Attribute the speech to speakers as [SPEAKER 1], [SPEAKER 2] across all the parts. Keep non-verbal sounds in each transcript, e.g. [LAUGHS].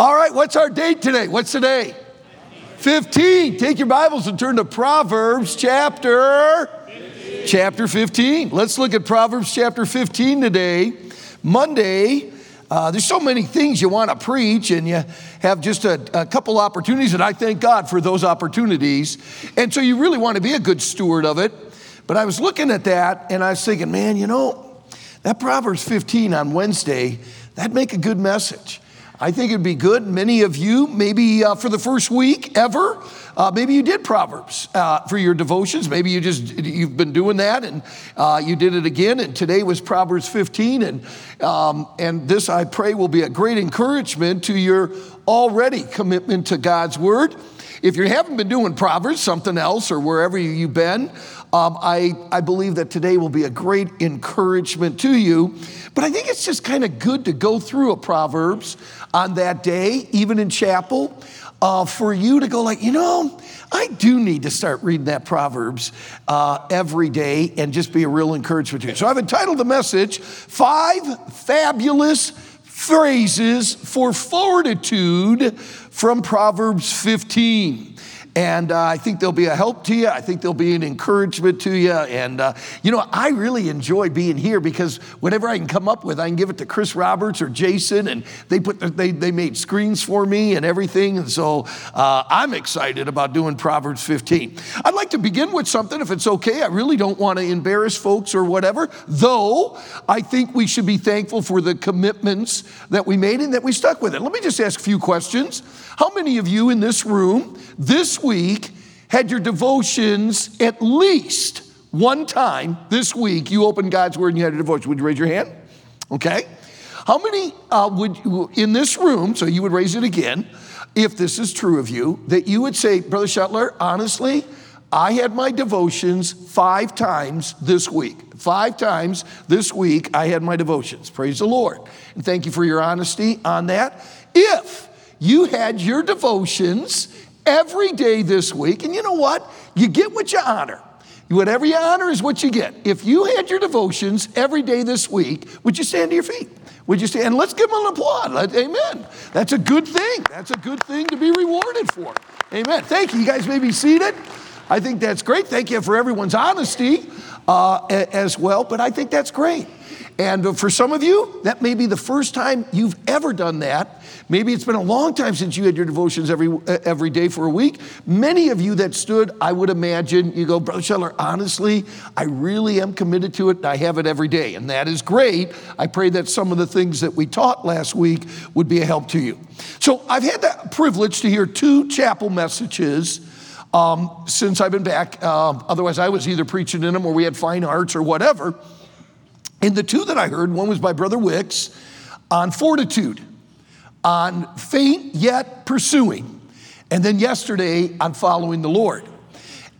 [SPEAKER 1] All right, what's our date today? What's today? 15. Take your Bibles and turn to Proverbs chapter 15. chapter 15. Let's look at Proverbs chapter 15 today. Monday, uh, there's so many things you want to preach, and you have just a, a, couple opportunities, and I thank God for those opportunities. And so you really want to be a good steward of it. But I was looking at that, and I was thinking, man, you know, that Proverbs 15 on Wednesday, that'd make a good message. I think it'd be good. Many of you, maybe uh, for the first week ever, uh, maybe you did Proverbs uh, for your devotions. Maybe you just you've been doing that, and uh, you did it again. And today was Proverbs 15, and um, and this I pray will be a great encouragement to your already commitment to God's word. If you haven't been doing Proverbs, something else, or wherever you've been, um, I, I believe that today will be a great encouragement to you. But I think it's just kind of good to go through a Proverbs on that day, even in chapel, uh, for you to go like, you know, I do need to start reading that Proverbs uh, every day and just be a real encouragement to you. So I've entitled the message, Five Fabulous Phrases for Fortitude from Proverbs 15. And uh, I think they'll be a help to you. I think they'll be an encouragement to you. And, uh, you know, I really enjoy being here because whatever I can come up with, I can give it to Chris Roberts or Jason, and they, put the, they, they made screens for me and everything. And so uh, I'm excited about doing Proverbs 15. I'd like to begin with something, if it's okay. I really don't want to embarrass folks or whatever, though I think we should be thankful for the commitments that we made and that we stuck with it. Let me just ask a few questions. How many of you in this room this week had your devotions at least one time this week you opened God's Word and you had a devotion? Would you raise your hand? Okay. How many uh, would you, in this room, so you would raise it again, if this is true of you, that you would say, Brother Schettler, honestly, I had my devotions five times this week. Five times this week, I had my devotions. Praise the Lord. And thank you for your honesty on that. If you had your devotions every day this week. And you know what? You get what you honor. Whatever you honor is what you get. If you had your devotions every day this week, would you stand to your feet? Would you stand? And let's give them an applaud. Amen. That's a good thing. That's a good thing to be rewarded for. Amen. Thank you. You guys may be seated. I think that's great. Thank you for everyone's honesty uh, as well, but I think that's great. And for some of you, that may be the first time you've ever done that. Maybe it's been a long time since you had your devotions every, every day for a week. Many of you that stood, I would imagine, you go, Brother Schettler, honestly, I really am committed to it and I have it every day. And that is great. I pray that some of the things that we taught last week would be a help to you. So I've had the privilege to hear two chapel messages. Um, since I've been back. Uh, otherwise, I was either preaching in them or we had fine arts or whatever. And the two that I heard, one was by Brother Wicks on fortitude, on faint yet pursuing, and then yesterday on following the Lord.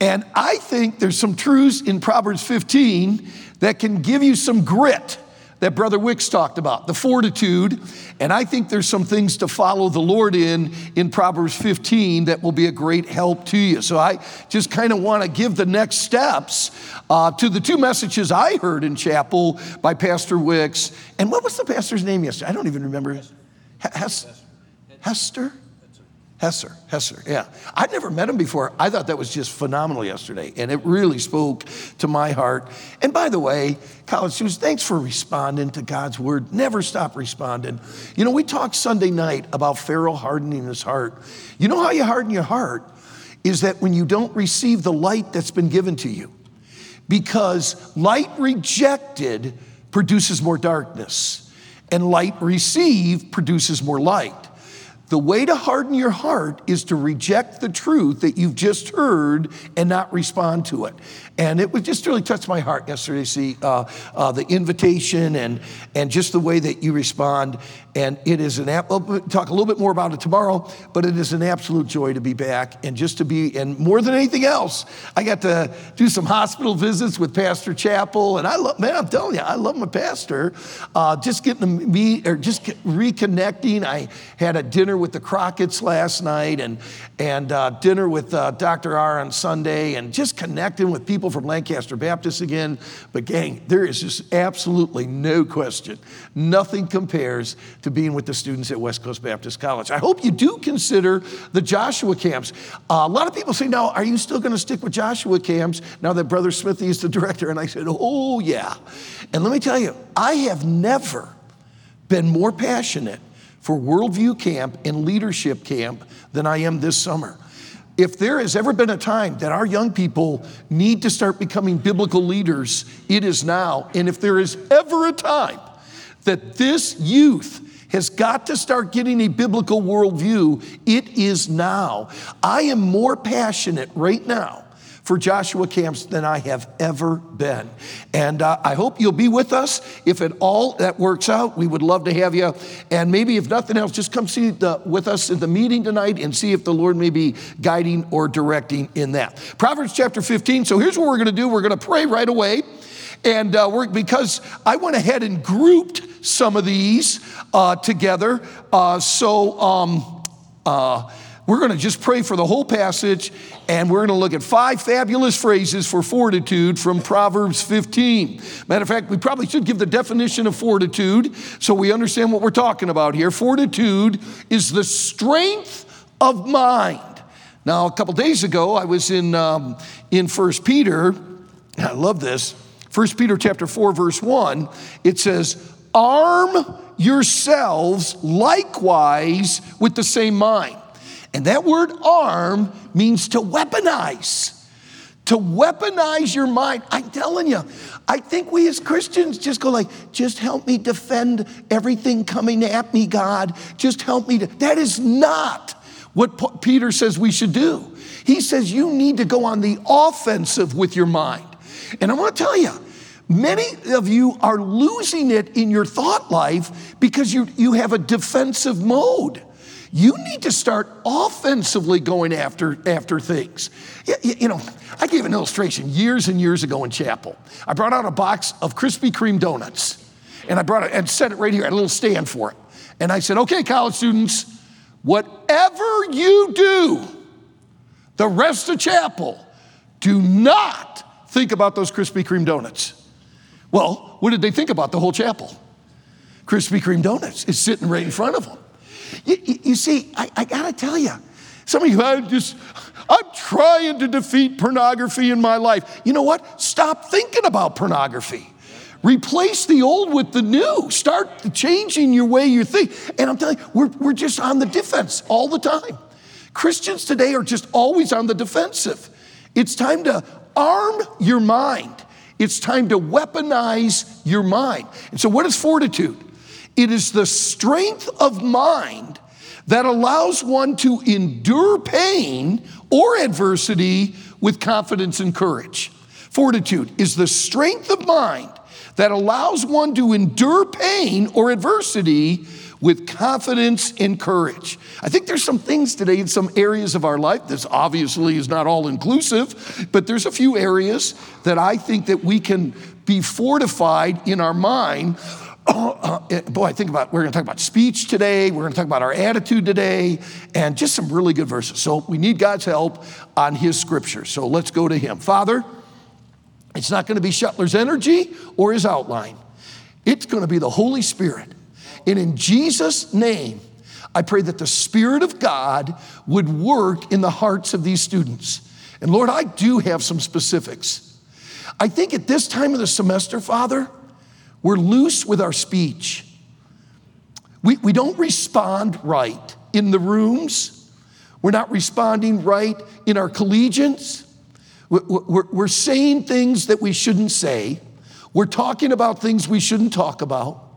[SPEAKER 1] And I think there's some truths in Proverbs 15 that can give you some grit that Brother Wicks talked about, the fortitude. And I think there's some things to follow the Lord in in Proverbs 15 that will be a great help to you. So I just kind of want to give the next steps uh, to the two messages I heard in chapel by Pastor Wicks. And what was the pastor's name yesterday? I don't even remember. Hester? Hester? Hesser, Hesser, yeah. I'd never met him before. I thought that was just phenomenal yesterday, and it really spoke to my heart. And by the way, college students, thanks for responding to God's word. Never stop responding. You know, we talked Sunday night about Pharaoh hardening his heart. You know how you harden your heart? Is that when you don't receive the light that's been given to you. Because light rejected produces more darkness, and light received produces more light. The way to harden your heart is to reject the truth that you've just heard and not respond to it. And it was just really touched my heart yesterday, see uh, uh, the invitation and, and just the way that you respond. And it is an, we'll talk a little bit more about it tomorrow, but it is an absolute joy to be back and just to be, and more than anything else, I got to do some hospital visits with Pastor Chappell. And I love, man, I'm telling you, I love my pastor. Uh, just getting to meet or just reconnecting. I had a dinner with the Crockett's last night and, and uh, dinner with uh, Dr. R on Sunday and just connecting with people from Lancaster Baptist again. But, gang, there is just absolutely no question. Nothing compares to being with the students at West Coast Baptist College. I hope you do consider the Joshua camps. Uh, a lot of people say, now, are you still going to stick with Joshua camps now that Brother Smithy is the [LAUGHS] director? And I said, oh, yeah. And let me tell you, I have never been more passionate for Worldview Camp and Leadership Camp than I am this summer. If there has ever been a time that our young people need to start becoming biblical leaders, it is now. And if there is ever a time that this youth has got to start getting a biblical worldview, it is now. I am more passionate right now for Joshua camps than I have ever been. And uh, I hope you'll be with us. If at all that works out, we would love to have you. And maybe if nothing else, just come see the, with us in the meeting tonight and see if the Lord may be guiding or directing in that. Proverbs chapter 15. So here's what we're going to do we're going to pray right away. And uh, we're, because I went ahead and grouped some of these uh, together. Uh, so, um, uh, we're going to just pray for the whole passage, and we're going to look at five fabulous phrases for fortitude from Proverbs 15. Matter of fact, we probably should give the definition of fortitude so we understand what we're talking about here. Fortitude is the strength of mind. Now, a couple days ago, I was in um, in First Peter. I love this. First Peter chapter four, verse one. It says, "Arm yourselves likewise with the same mind." And that word arm means to weaponize. To weaponize your mind. I'm telling you, I think we as Christians just go like, just help me defend everything coming at me, God. Just help me. To. That is not what Peter says we should do. He says you need to go on the offensive with your mind. And I want to tell you, many of you are losing it in your thought life because you, you have a defensive mode. You need to start offensively going after, after things. You, you, know, I gave an illustration years and years ago in chapel. I brought out a box of Krispy Kreme donuts and I brought it and set it right here, I had a little stand for it. And I said, okay, college students, whatever you do the rest of chapel, do not think about those Krispy Kreme donuts. Well, what did they think about the whole chapel? Krispy Kreme donuts is sitting right in front of them. You, you see, I, I got to tell you, some of you, I just, I'm trying to defeat pornography in my life. You know what? Stop thinking about pornography. Replace the old with the new. Start changing your way you think. And I'm telling you, we're, we're just on the defense all the time. Christians today are just always on the defensive. It's time to arm your mind. It's time to weaponize your mind. And so, what is fortitude? It is the strength of mind that allows one to endure pain or adversity with confidence and courage. Fortitude is the strength of mind that allows one to endure pain or adversity with confidence and courage. I think there's some things today in some areas of our life. This obviously is not all inclusive, but there's a few areas that I think that we can be fortified in our mind [COUGHS] boy, I think about, we're going to talk about speech today. We're going to talk about our attitude today and just some really good verses. So we need God's help on his scripture. So let's go to him. Father, it's not going to be Schettler's energy or his outline. It's going to be the Holy Spirit. And in Jesus' name, I pray that the Spirit of God would work in the hearts of these students. And Lord, I do have some specifics. I think at this time of the semester, Father, we're loose with our speech. We, we don't respond right in the rooms. We're not responding right in our collegians. We're, we're, we're saying things that we shouldn't say. We're talking about things we shouldn't talk about.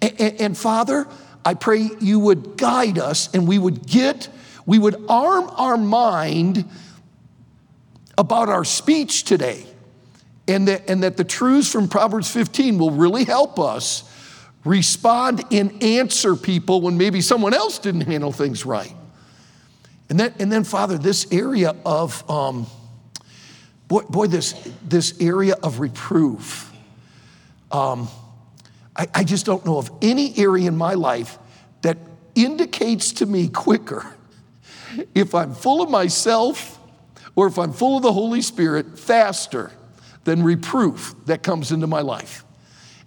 [SPEAKER 1] And, and, and Father, I pray you would guide us and we would get, we would arm our mind about our speech today and that, and that the truths from Proverbs 15 will really help us respond and answer people when maybe someone else didn't handle things right. And then, and then Father, this area of, um, boy, boy, this, this area of reproof. Um, I, I just don't know of any area in my life that indicates to me quicker [LAUGHS] if I'm full of myself or if I'm full of the Holy Spirit faster than reproof that comes into my life.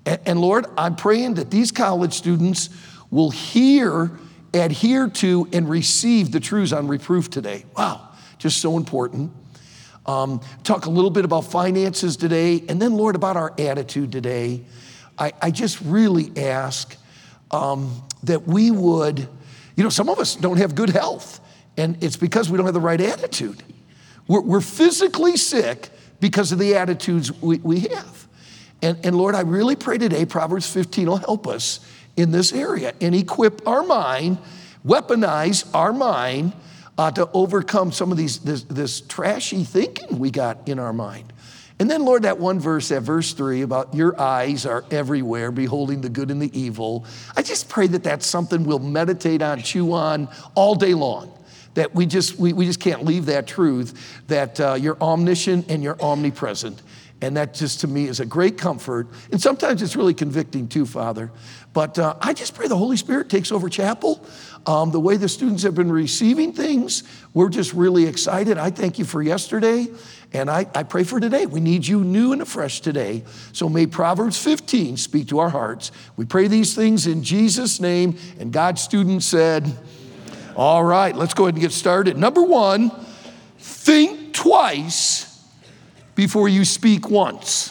[SPEAKER 1] And, and Lord, I'm praying that these college students will hear, adhere to, and receive the truths on reproof today. Wow, just so important. Um, talk a little bit about finances today, and then, Lord, about our attitude today. I, I just really ask um, that we would, you know, some of us don't have good health, and it's because we don't have the right attitude. We're, we're physically sick because of the attitudes we, we have. And, and Lord, I really pray today Proverbs 15 will help us in this area and equip our mind, weaponize our mind uh, to overcome some of these this, this trashy thinking we got in our mind. And then, Lord, that one verse, that verse three about your eyes are everywhere, beholding the good and the evil. I just pray that that's something we'll meditate on, chew on all day long. That we just, we, we just can't leave that truth that uh, you're omniscient and you're omnipresent. And that just to me is a great comfort. And sometimes it's really convicting too, Father. But uh, I just pray the Holy Spirit takes over chapel. Um, the way the students have been receiving things, we're just really excited. I thank you for yesterday, and I, I pray for today. We need you new and afresh today. So may Proverbs 15 speak to our hearts. We pray these things in Jesus' name, and God's student said, All right, let's go ahead and get started. Number one, think twice before you speak once.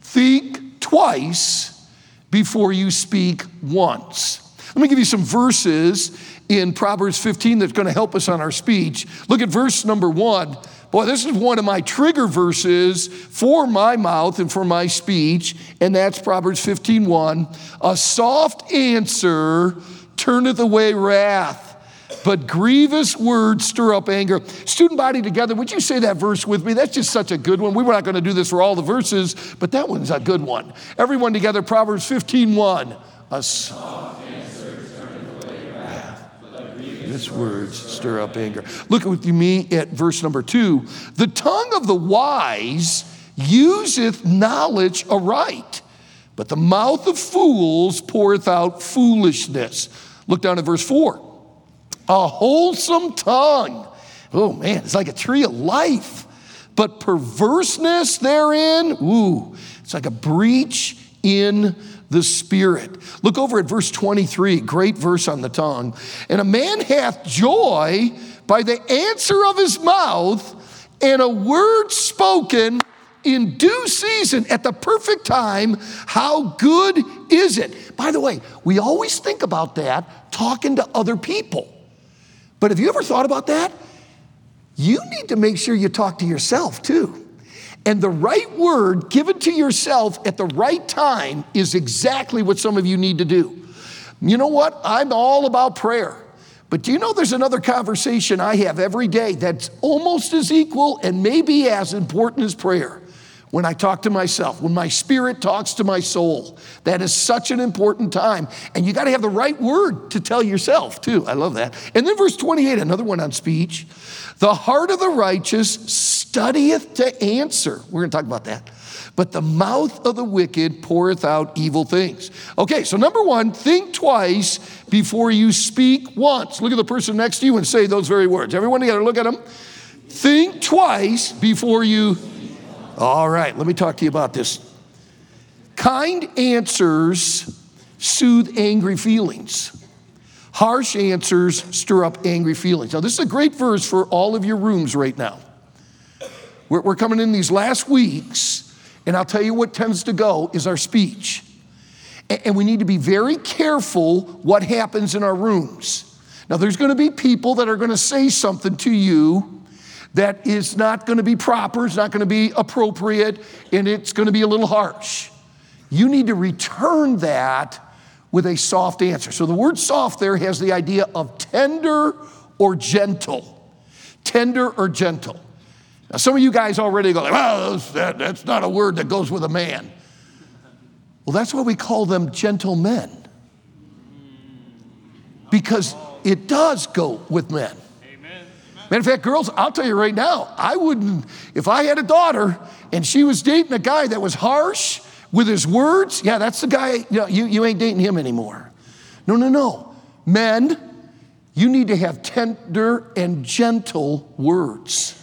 [SPEAKER 1] Think twice before you speak once. Let me give you some verses in Proverbs 15 that's going to help us on our speech. Look at verse number one. Boy, this is one of my trigger verses for my mouth and for my speech, and that's Proverbs 15 1. A soft answer turneth away wrath but grievous words stir up anger. Student body together, would you say that verse with me? That's just such a good one. We were not going to do this for all the verses, but that one's a good one. Everyone together, Proverbs 15 1. A soft his words stir up anger. Look with me at verse number two. The tongue of the wise useth knowledge aright, but the mouth of fools poureth out foolishness. Look down at verse four. A wholesome tongue. Oh man, it's like a tree of life. But perverseness therein, ooh, it's like a breach in the Spirit. Look over at verse 23, great verse on the tongue. And a man hath joy by the answer of his mouth, and a word spoken in due season at the perfect time. How good is it? By the way, we always think about that talking to other people. But have you ever thought about that? You need to make sure you talk to yourself too. And the right word given to yourself at the right time is exactly what some of you need to do. You know what? I'm all about prayer. But do you know there's another conversation I have every day that's almost as equal and maybe as important as prayer? When I talk to myself, when my spirit talks to my soul, that is such an important time. And you got to have the right word to tell yourself, too. I love that. And then verse 28, another one on speech. The heart of the righteous studieth to answer. We're going to talk about that. But the mouth of the wicked poureth out evil things. Okay, so number one, think twice before you speak once. Look at the person next to you and say those very words. Everyone together, look at them. Think twice before you. All right, let me talk to you about this. Kind answers soothe angry feelings. Harsh answers stir up angry feelings. Now, this is a great verse for all of your rooms right now. We're, we're coming in these last weeks, and I'll tell you what tends to go is our speech. And, and we need to be very careful what happens in our rooms. Now, there's going to be people that are going to say something to you that is not going to be proper, it's not going to be appropriate, and it's going to be a little harsh. You need to return that with a soft answer. So the word soft there has the idea of tender or gentle. Tender or gentle. Now, some of you guys already go, like, well, that, that's not a word that goes with a man. Well, that's why we call them gentlemen. Because it does go with men. Amen. Matter of fact, girls, I'll tell you right now, I wouldn't, if I had a daughter and she was dating a guy that was harsh with his words, yeah, that's the guy, you, know, you, you ain't dating him anymore. No, no, no. Men, you need to have tender and gentle words.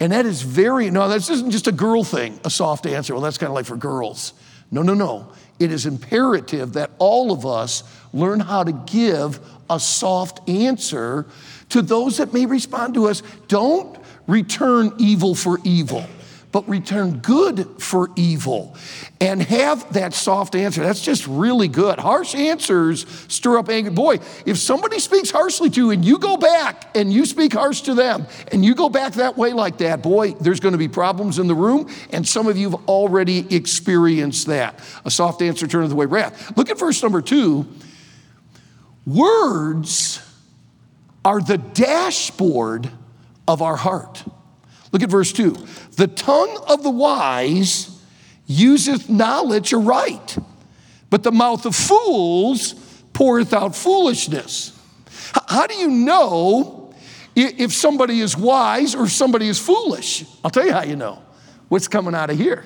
[SPEAKER 1] And that is very, no, this isn't just a girl thing, a soft answer. Well, that's kind of like for girls. No, no, no. It is imperative that all of us learn how to give a soft answer to those that may respond to us. Don't return evil for evil but return good for evil and have that soft answer. That's just really good. Harsh answers stir up anger. Boy, if somebody speaks harshly to you and you go back and you speak harsh to them and you go back that way like that, boy, there's going to be problems in the room. And some of you have already experienced that. A soft answer turns away wrath. Look at verse number two. Words are the dashboard of our heart. Look at verse 2. The tongue of the wise useth knowledge aright, but the mouth of fools poureth out foolishness. How do you know if somebody is wise or somebody is foolish? I'll tell you how you know. What's coming out of here?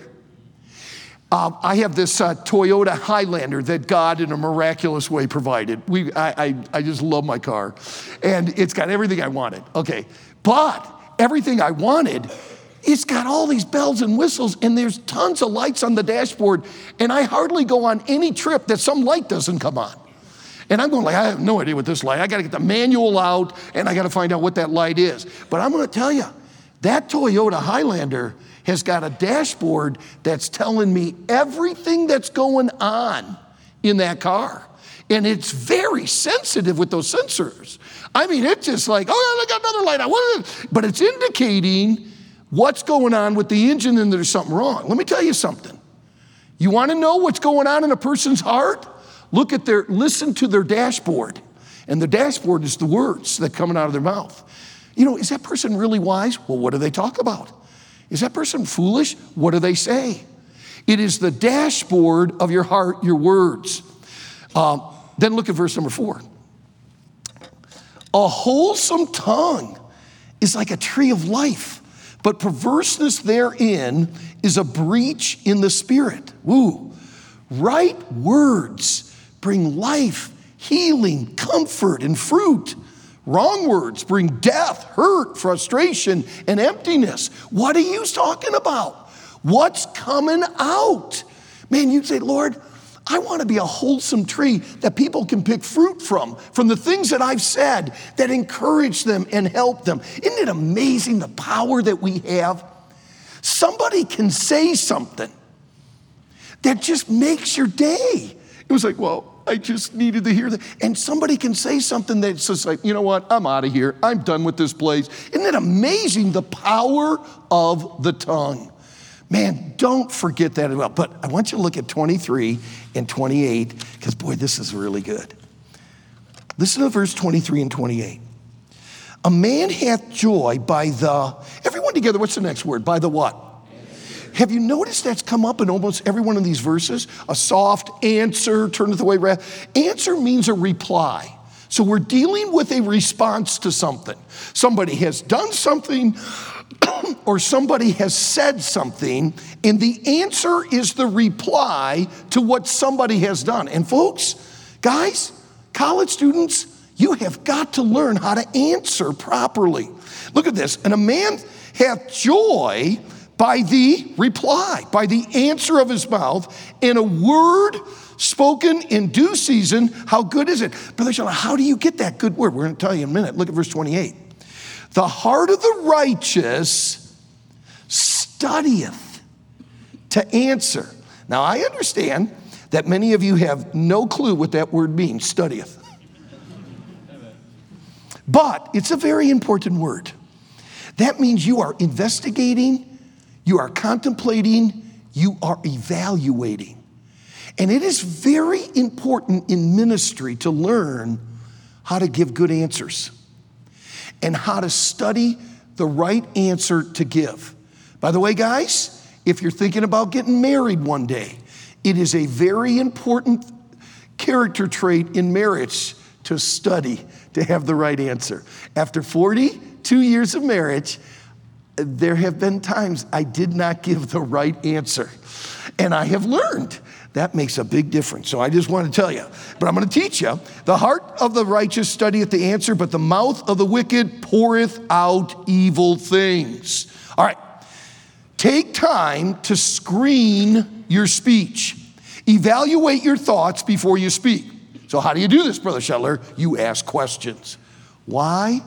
[SPEAKER 1] Uh, I have this uh, Toyota Highlander that God, in a miraculous way, provided. We, I, I, I just love my car, and it's got everything I wanted. Okay, but everything I wanted. It's got all these bells and whistles, and there's tons of lights on the dashboard. And I hardly go on any trip that some light doesn't come on. And I'm going like, I have no idea what this light. I got to get the manual out, and I got to find out what that light is. But I'm going to tell you, that Toyota Highlander has got a dashboard that's telling me everything that's going on in that car. And it's very sensitive with those sensors. I mean, it's just like, oh, I got another light i on. But it's indicating what's going on with the engine and there's something wrong. Let me tell you something. You want to know what's going on in a person's heart? Look at their, listen to their dashboard. And the dashboard is the words that coming out of their mouth. You know, is that person really wise? Well, what do they talk about? Is that person foolish? What do they say? It is the dashboard of your heart, your words. Um, then look at verse number four. A wholesome tongue is like a tree of life, but perverseness therein is a breach in the spirit. Woo. Right words bring life, healing, comfort, and fruit. Wrong words bring death, hurt, frustration, and emptiness. What are you talking about? What's coming out? Man, you'd say, Lord, I want to be a wholesome tree that people can pick fruit from, from the things that I've said that encourage them and help them. Isn't it amazing the power that we have? Somebody can say something that just makes your day. It was like, well, I just needed to hear that. And somebody can say something that's just like, you know what, I'm out of here. I'm done with this place. Isn't it amazing the power of the tongue? Man, don't forget that as well. But I want you to look at 23 and 28, because boy, this is really good. Listen to verse 23 and 28. A man hath joy by the, everyone together, what's the next word? By the what? Have you noticed that's come up in almost every one of these verses? A soft answer turneth away wrath. Answer means a reply. So we're dealing with a response to something. Somebody has done something [COUGHS] or somebody has said something, and the answer is the reply to what somebody has done. And folks, guys, college students, you have got to learn how to answer properly. Look at this. And a man hath joy by the reply, by the answer of his mouth, in a word spoken in due season. How good is it? Brother Sean, how do you get that good word? We're going to tell you in a minute. Look at verse 28. The heart of the righteous studieth to answer. Now, I understand that many of you have no clue what that word means, studieth. But it's a very important word. That means you are investigating, you are contemplating, you are evaluating. And it is very important in ministry to learn how to give good answers and how to study the right answer to give. By the way, guys, if you're thinking about getting married one day, it is a very important character trait in marriage to study to have the right answer. After 42 years of marriage, there have been times I did not give the right answer. And I have learned that makes a big difference. So I just want to tell you, but I'm going to teach you. The heart of the righteous studieth the answer, but the mouth of the wicked poureth out evil things. All right. Take time to screen your speech. Evaluate your thoughts before you speak. So, how do you do this, Brother Schettler? You ask questions. Why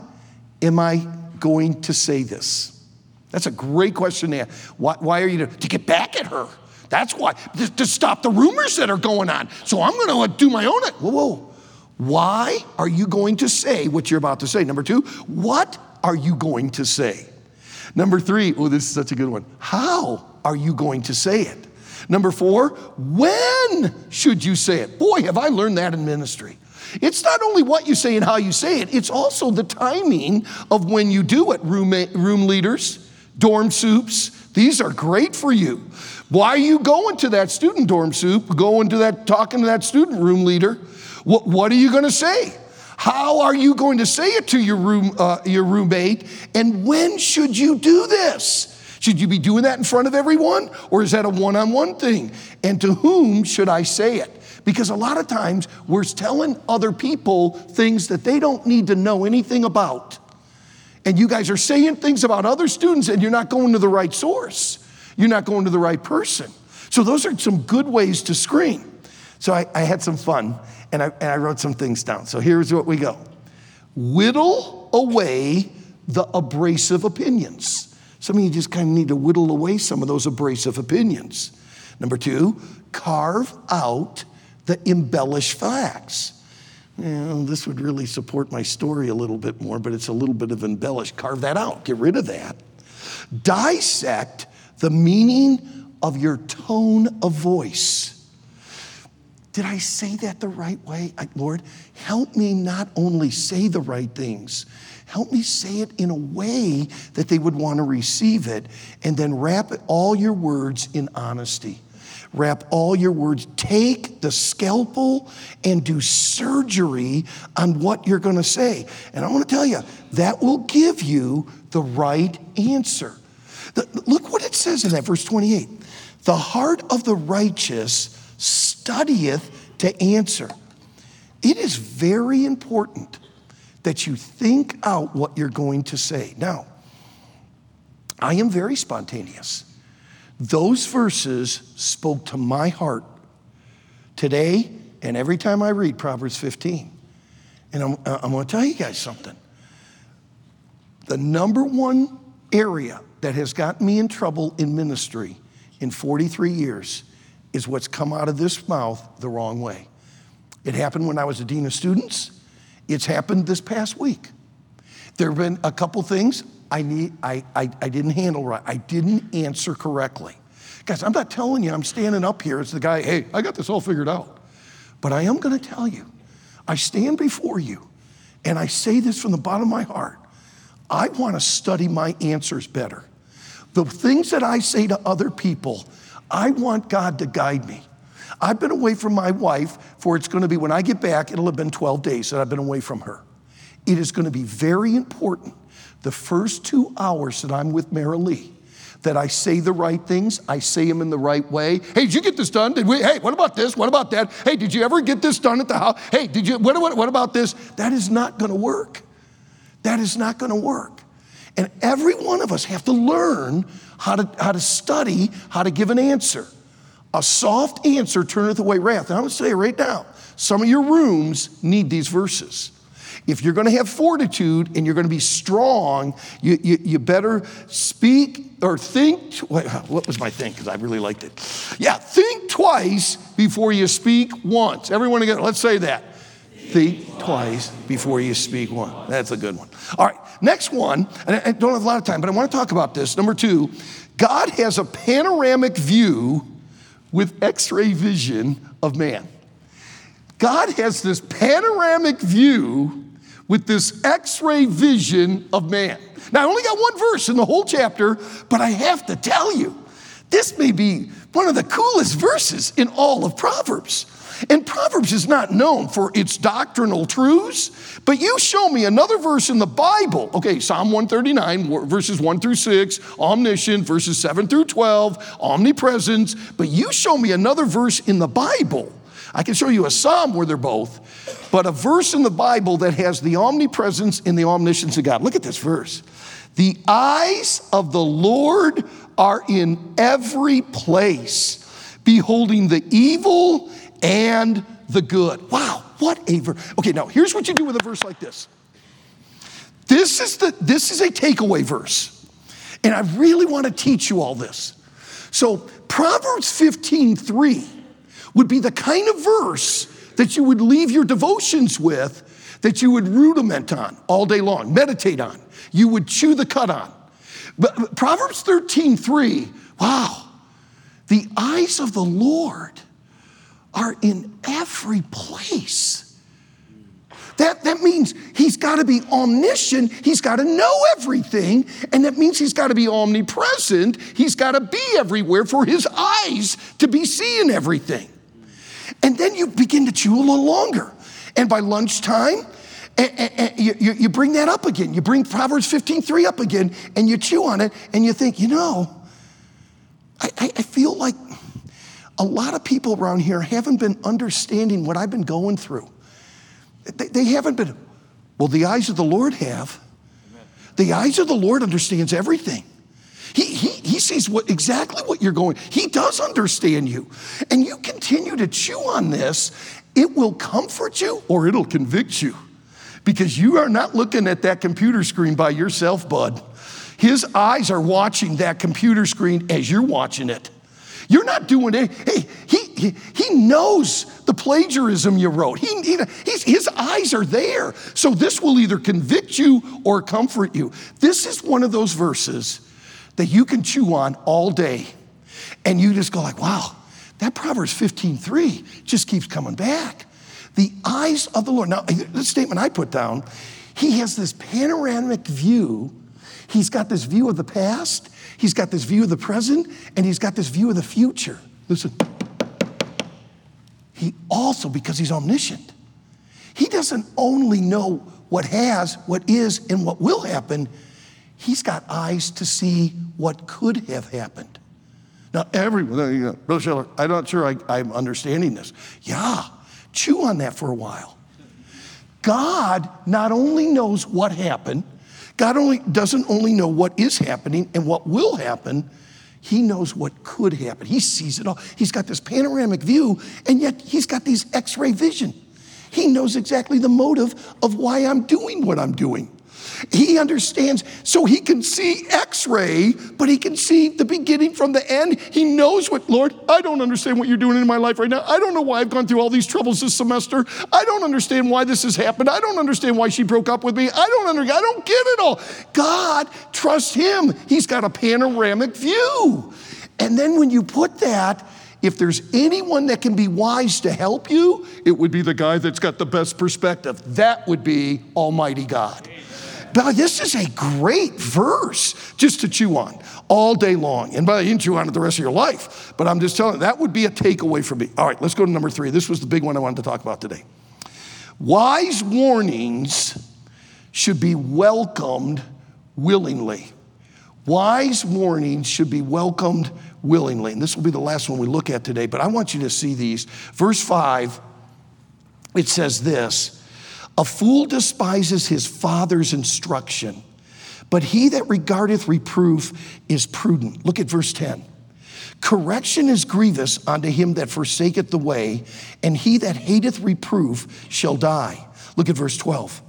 [SPEAKER 1] am I going to say this? That's a great question to ask. Why, why are you to, to get back at her? That's why, to, to stop the rumors that are going on. So I'm going to do my own. Whoa, whoa. Why are you going to say what you're about to say? Number two, what are you going to say? Number three, oh, this is such a good one. How are you going to say it? Number four, when should you say it? Boy, have I learned that in ministry. It's not only what you say and how you say it, it's also the timing of when you do it. Room, room leaders, dorm soups, these are great for you. Why are you going to that student dorm soup, going to that, talking to that student room leader? What, what are you going to say? How are you going to say it to your, room, uh, your roommate? And when should you do this? Should you be doing that in front of everyone? Or is that a one on one thing? And to whom should I say it? Because a lot of times we're telling other people things that they don't need to know anything about. And you guys are saying things about other students and you're not going to the right source. You're not going to the right person. So, those are some good ways to screen. So, I, I had some fun and I, and I wrote some things down. So, here's what we go whittle away the abrasive opinions. Some of you just kind of need to whittle away some of those abrasive opinions. Number two, carve out the embellished facts. This would really support my story a little bit more, but it's a little bit of embellished. Carve that out, get rid of that. Dissect the meaning of your tone of voice. Did I say that the right way? Lord, help me not only say the right things, Help me say it in a way that they would want to receive it, and then wrap all your words in honesty. Wrap all your words. Take the scalpel and do surgery on what you're going to say. And I want to tell you, that will give you the right answer. Look what it says in that verse 28 The heart of the righteous studieth to answer. It is very important that you think out what you're going to say. Now, I am very spontaneous. Those verses spoke to my heart today and every time I read Proverbs 15. And I'm, I'm going to tell you guys something. The number one area that has gotten me in trouble in ministry in 43 years is what's come out of this mouth the wrong way. It happened when I was a dean of students. It's happened this past week. There have been a couple things I, need, I, I, I didn't handle right. I didn't answer correctly. Guys, I'm not telling you I'm standing up here as the guy, hey, I got this all figured out. But I am going to tell you, I stand before you and I say this from the bottom of my heart. I want to study my answers better. The things that I say to other people, I want God to guide me. I've been away from my wife for it's going to be, when I get back, it'll have been 12 days that I've been away from her. It is going to be very important the first two hours that I'm with Mary Lee that I say the right things, I say them in the right way. Hey, did you get this done? Did we? Hey, what about this? What about that? Hey, did you ever get this done at the house? Hey, did you? What, what, what about this? That is not going to work. That is not going to work. And every one of us have to learn how to, how to study how to give an answer. A soft answer turneth away wrath. And I'm going to say right now, some of your rooms need these verses. If you're going to have fortitude and you're going to be strong, you, you, you better speak or think. What was my thing? Because I really liked it. Yeah, think twice before you speak once. Everyone again, let's say that. Think twice before you speak one. That's a good one. All right, next one, and I don't have a lot of time, but I want to talk about this. Number two, God has a panoramic view with x ray vision of man. God has this panoramic view with this x ray vision of man. Now, I only got one verse in the whole chapter, but I have to tell you, this may be one of the coolest verses in all of Proverbs. And Proverbs is not known for its doctrinal truths, but you show me another verse in the Bible. Okay, Psalm 139, verses 1 through 6, omniscient, verses 7 through 12, omnipresence, but you show me another verse in the Bible. I can show you a psalm where they're both, but a verse in the Bible that has the omnipresence and the omniscience of God. Look at this verse. The eyes of the Lord are in every place beholding the evil and the good. Wow, what a verse. Okay, now here's what you do with a verse like this. This is the this is a takeaway verse. And I really want to teach you all this. So Proverbs 15, 3 would be the kind of verse that you would leave your devotions with, that you would rudiment on all day long, meditate on. You would chew the cud on. But Proverbs 13, 3, wow, the eyes of the Lord are in every place. That, that means he's got to be omniscient, he's got to know everything, and that means he's got to be omnipresent, he's got to be everywhere for his eyes to be seeing everything. And then you begin to chew a little longer. And by lunchtime, you, you bring that up again. You bring Proverbs 15 3 up again, and you chew on it, and you think, you know, I, I feel like a lot of people around here haven't been understanding what I've been going through. They, they haven't been, well, the eyes of the Lord have. The eyes of the Lord understands everything. He, he, he sees what, exactly what you're going. He does understand you. And you continue to chew on this, it will comfort you or it'll convict you. Because you are not looking at that computer screen by yourself, bud. His eyes are watching that computer screen as you're watching it. You're not doing it. Hey, he, he, he knows the plagiarism you wrote. He, he, his eyes are there. So this will either convict you or comfort you. This is one of those verses that you can chew on all day. And you just go like, wow, that Proverbs 15:3 just keeps coming back. The eyes of the Lord. Now, the statement I put down, he has this panoramic view. He's got this view of the past, he's got this view of the present, and he's got this view of the future. Listen. He also, because he's omniscient, he doesn't only know what has, what is, and what will happen, he's got eyes to see what could have happened. Now, everyone, Brother Schettler, I'm not sure I, I'm understanding this. Yeah, chew on that for a while. God not only knows what happened, God only doesn't only know what is happening and what will happen, he knows what could happen. He sees it all. He's got this panoramic view, and yet he's got these x ray vision. He knows exactly the motive of why I'm doing what I'm doing. He understands, so he can see x ray, but he can see the beginning from the end. He knows what, Lord, I don't understand what you're doing in my life right now. I don't know why I've gone through all these troubles this semester. I don't understand why this has happened. I don't understand why she broke up with me. I don't understand. I don't get it all. God, trust him. He's got a panoramic view. And then when you put that, if there's anyone that can be wise to help you, it would be the guy that's got the best perspective. That would be Almighty God. But this is a great verse just to chew on all day long. And by you can chew on it the rest of your life. But I'm just telling you, that would be a takeaway for me. All right, let's go to number three. This was the big one I wanted to talk about today. Wise warnings should be welcomed willingly. Wise warnings should be welcomed willingly. And this will be the last one we look at today, but I want you to see these. Verse 5, it says this a fool despises his father's instruction, but he that regardeth reproof is prudent. Look at verse 10. Correction is grievous unto him that forsaketh the way, and he that hateth reproof shall die. Look at verse 12.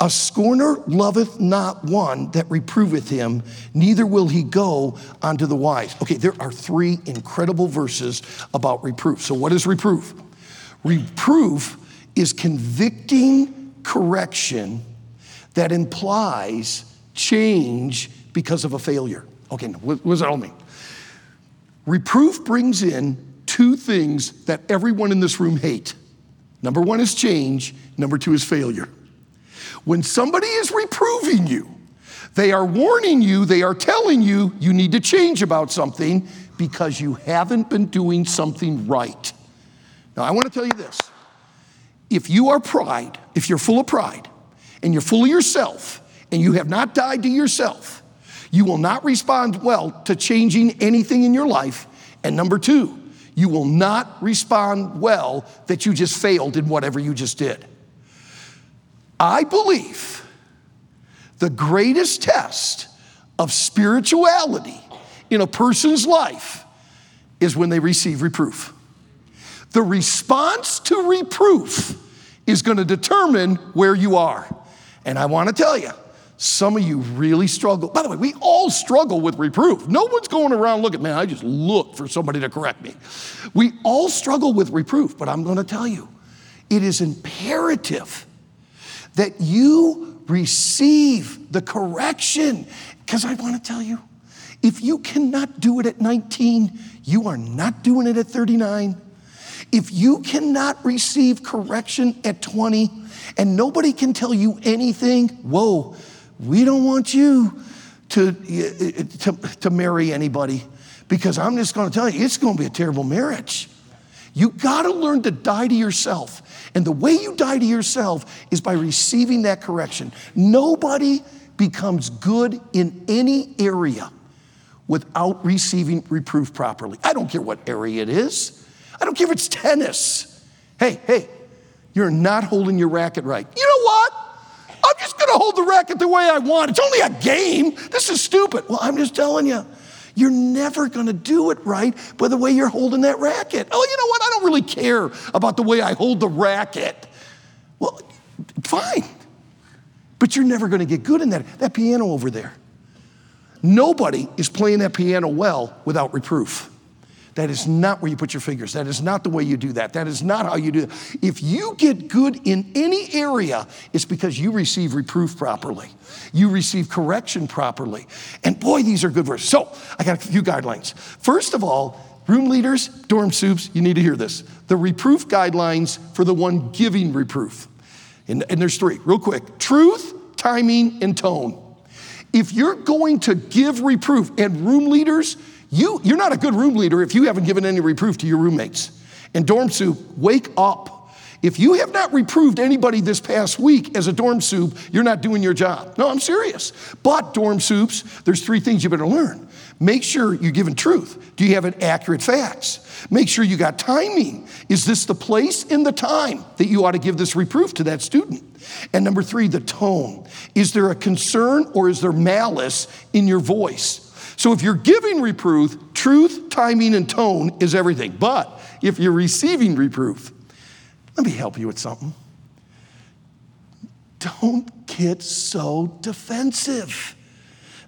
[SPEAKER 1] A scorner loveth not one that reproveth him, neither will he go unto the wise. Okay, there are three incredible verses about reproof. So, what is reproof? Reproof is convicting correction that implies change because of a failure. Okay, what does that all mean? Reproof brings in two things that everyone in this room hate. Number one is change, number two is failure. When somebody is reproving you, they are warning you, they are telling you you need to change about something because you haven't been doing something right. Now, I want to tell you this if you are pride, if you're full of pride and you're full of yourself and you have not died to yourself, you will not respond well to changing anything in your life. And number two, you will not respond well that you just failed in whatever you just did. I believe the greatest test of spirituality in a person's life is when they receive reproof. The response to reproof is going to determine where you are. And I want to tell you, some of you really struggle. By the way, we all struggle with reproof. No one's going around looking, man, I just look for somebody to correct me. We all struggle with reproof, but I'm going to tell you, it is imperative that you receive the correction. Because I want to tell you, if you cannot do it at 19, you are not doing it at 39. If you cannot receive correction at 20 and nobody can tell you anything, whoa, we don't want you to, to, to marry anybody because I'm just going to tell you, it's going to be a terrible marriage. You got to learn to die to yourself. And the way you die to yourself is by receiving that correction. Nobody becomes good in any area without receiving reproof properly. I don't care what area it is. Don't care if it's tennis. Hey, hey, you're not holding your racket right. You know what? I'm just going to hold the racket the way I want. It's only a game. This is stupid. Well, I'm just telling you, you're never going to do it right by the way you're holding that racket. Oh, you know what? I don't really care about the way I hold the racket. Well, fine. But you're never going to get good in that. That piano over there. Nobody is playing that piano well without reproof. That is not where you put your fingers. That is not the way you do that. That is not how you do it. If you get good in any area, it's because you receive reproof properly. You receive correction properly. And boy, these are good verses. So I got a few guidelines. First of all, room leaders, dorm supes, you need to hear this. The reproof guidelines for the one giving reproof. And, and there's three, real quick truth, timing, and tone. If you're going to give reproof, and room leaders, you, you're not a good room leader if you haven't given any reproof to your roommates. And dorm supe, wake up. If you have not reproved anybody this past week as a dorm supe, you're not doing your job. No, I'm serious. But dorm supes, there's three things you better learn. Make sure you're giving truth. Do you have an accurate facts? Make sure you got timing. Is this the place and the time that you ought to give this reproof to that student? And number three, the tone. Is there a concern or is there malice in your voice? So if you're giving reproof, truth, timing, and tone is everything. But if you're receiving reproof, let me help you with something. Don't get so defensive.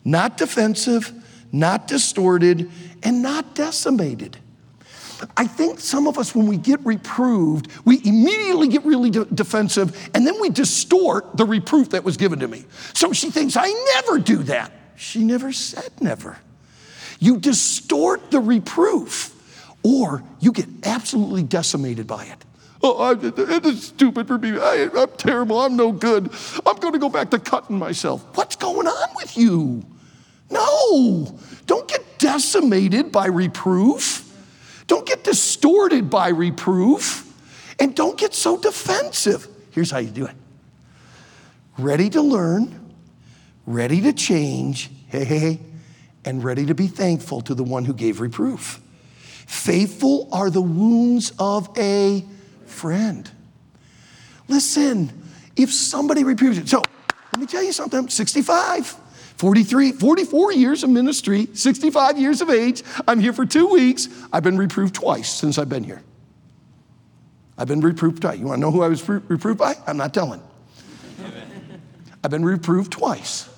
[SPEAKER 1] Not defensive, not distorted, and not decimated. I think some of us, when we get reproved, we immediately get really de- defensive and then we distort the reproof that was given to me. So she thinks, I never do that. She never said never. You distort the reproof, or you get absolutely decimated by it. Oh, I, it is stupid for me. I, I'm terrible. I'm no good. I'm going to go back to cutting myself. What's going on with you? No, don't get decimated by reproof. Don't get distorted by reproof. And don't get so defensive. Here's how you do it ready to learn, ready to change, hey, hey, and ready to be thankful to the one who gave reproof. Faithful are the wounds of a friend. Listen, if somebody reproves you, so let me tell you something 65, 43, 44 years of ministry, 65 years of age. I'm here for two weeks. I've been reproved twice since I've been here. I've been reproved twice. You want to know who I was reproved by? I'm not telling. I've been reproved twice.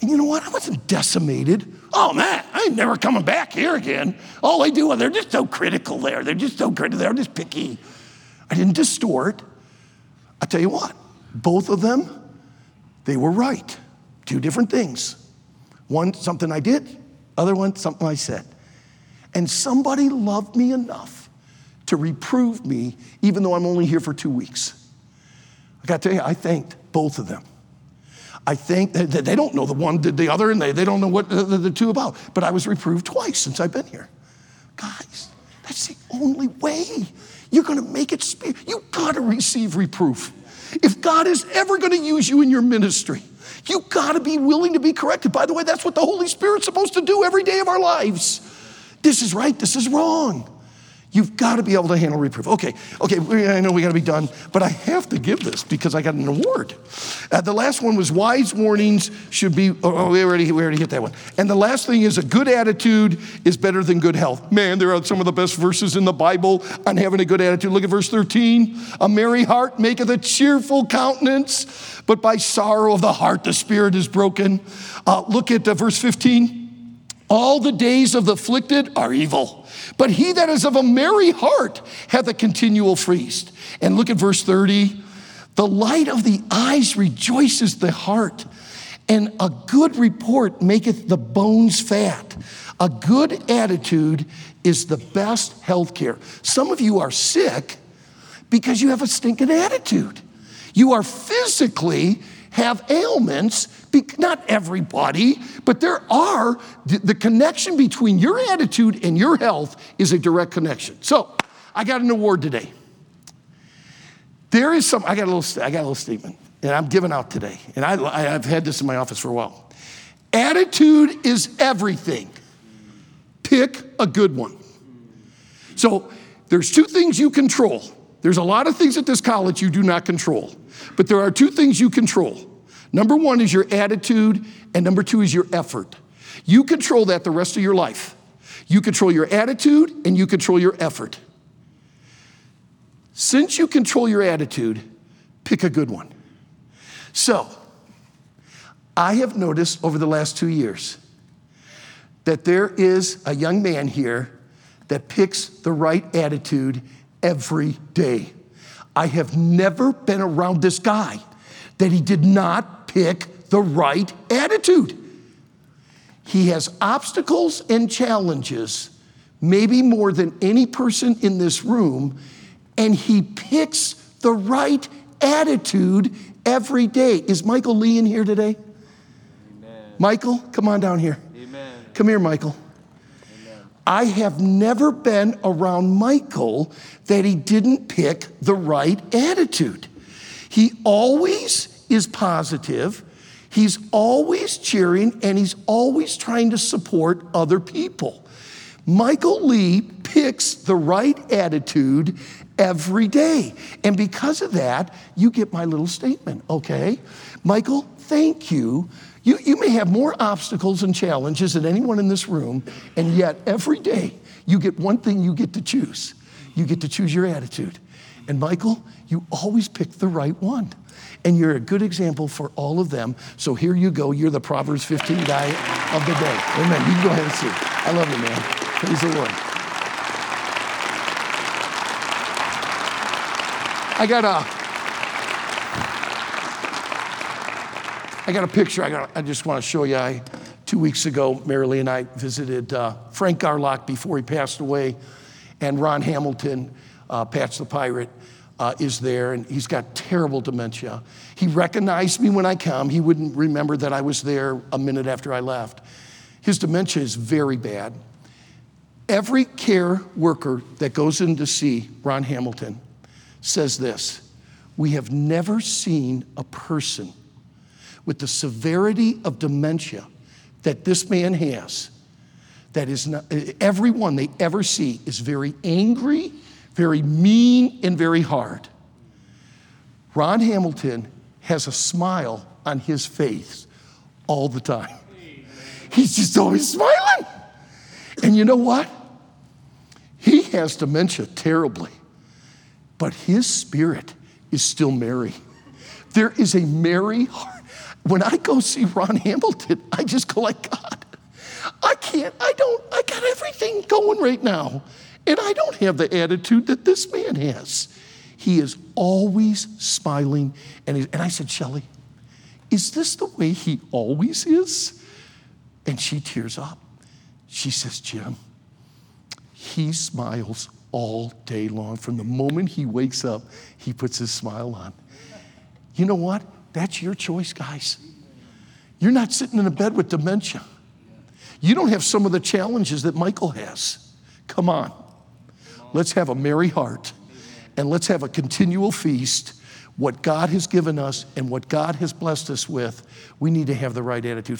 [SPEAKER 1] And you know what? I wasn't decimated. Oh man, I ain't never coming back here again. All they do, they're just so critical there. They're just so critical. They're just picky. I didn't distort. I tell you what, both of them, they were right. Two different things. One, something I did, other one, something I said. And somebody loved me enough to reprove me, even though I'm only here for two weeks. I got to tell you, I thanked both of them. I think that they don't know the one did the other and they, they don't know what the, the two about. But I was reproved twice since I've been here. Guys, that's the only way you're going to make it. Spe- you got to receive reproof. If God is ever going to use you in your ministry, you got to be willing to be corrected. By the way, that's what the Holy Spirit's supposed to do every day of our lives. This is right, this is wrong. You've got to be able to handle reproof. Okay, okay, I know we got to be done, but I have to give this because I got an award. Uh, the last one was wise warnings should be. Oh, oh, we already we already hit that one. And the last thing is a good attitude is better than good health. Man, there are some of the best verses in the Bible on having a good attitude. Look at verse 13. A merry heart maketh a cheerful countenance, but by sorrow of the heart the spirit is broken. Uh, look at uh, verse 15. All the days of the afflicted are evil, but he that is of a merry heart hath a continual feast. And look at verse 30. The light of the eyes rejoices the heart, and a good report maketh the bones fat. A good attitude is the best health care. Some of you are sick because you have a stinking attitude. You are physically have ailments, not everybody, but there are, the, connection between your attitude and your health is a direct connection. So I got an award today. There is some, I got a little, I got a little statement, and I'm giving out today, and I- I've had this in my office for a while. Attitude is everything. Pick a good one. So there's two things you control. There's a lot of things at this college you do not control, but there are two things you control. Number one is your attitude, and number two is your effort. You control that the rest of your life. You control your attitude and you control your effort. Since you control your attitude, pick a good one. So, I have noticed over the last two years that there is a young man here that picks the right attitude every day. I have never been around this guy that he did not pick the right attitude. He has obstacles and challenges, maybe more than any person in this room, and he picks the right attitude every day. Is Michael Lee in here today? Michael, come on down here.
[SPEAKER 2] Amen.
[SPEAKER 1] Come here, Michael. I have never been around Michael that he didn't pick the right attitude. He always is positive, he's always cheering, and he's always trying to support other people. Michael Lee picks the right attitude every day. And because of that, you get my little statement, okay? Michael, thank you. You, you may have more obstacles and challenges than anyone in this room, and yet every day you get one thing you get to choose. You get to choose your attitude. And Michael, you always pick the right one. And you're a good example for all of them. So here you go. You're the Proverbs 15 guy of the day. Amen. You can go ahead and see. I love you, man. Praise the Lord. I got a. I got a picture. I got. I just want to show you. I, two weeks ago, Marilee and I visited uh, Frank Garlock before he passed away, and Ron Hamilton, uh, Patch the Pirate, uh, is there, and he's got terrible dementia. He recognized me when I come. He wouldn't remember that I was there a minute after I left. His dementia is very bad. Every care worker that goes in to see Ron Hamilton says this We have never seen a person with the severity of dementia that this man has, that is not, everyone they ever see is very angry, very mean, and very hard. Ron Hamilton has a smile on his face all the time. He's just always smiling. And you know what? He has dementia terribly, but his spirit is still merry. There is a merry heart. When I go see Ron Hamilton, I just go like, God, I can't, I don't, I got everything going right now. And I don't have the attitude that this man has. He is always smiling. And, he, and I said, Shelley, is this the way he always is? And she tears up. She says, Jim, he smiles all day long. From the moment he wakes up, he puts his smile on. You know what? That's your choice, guys. You're not sitting in a bed with dementia. You don't have some of the challenges that Michael has. Come on. Let's have a merry heart and let's have a continual feast. What God has given us and what God has blessed us with, we need to have the right attitude.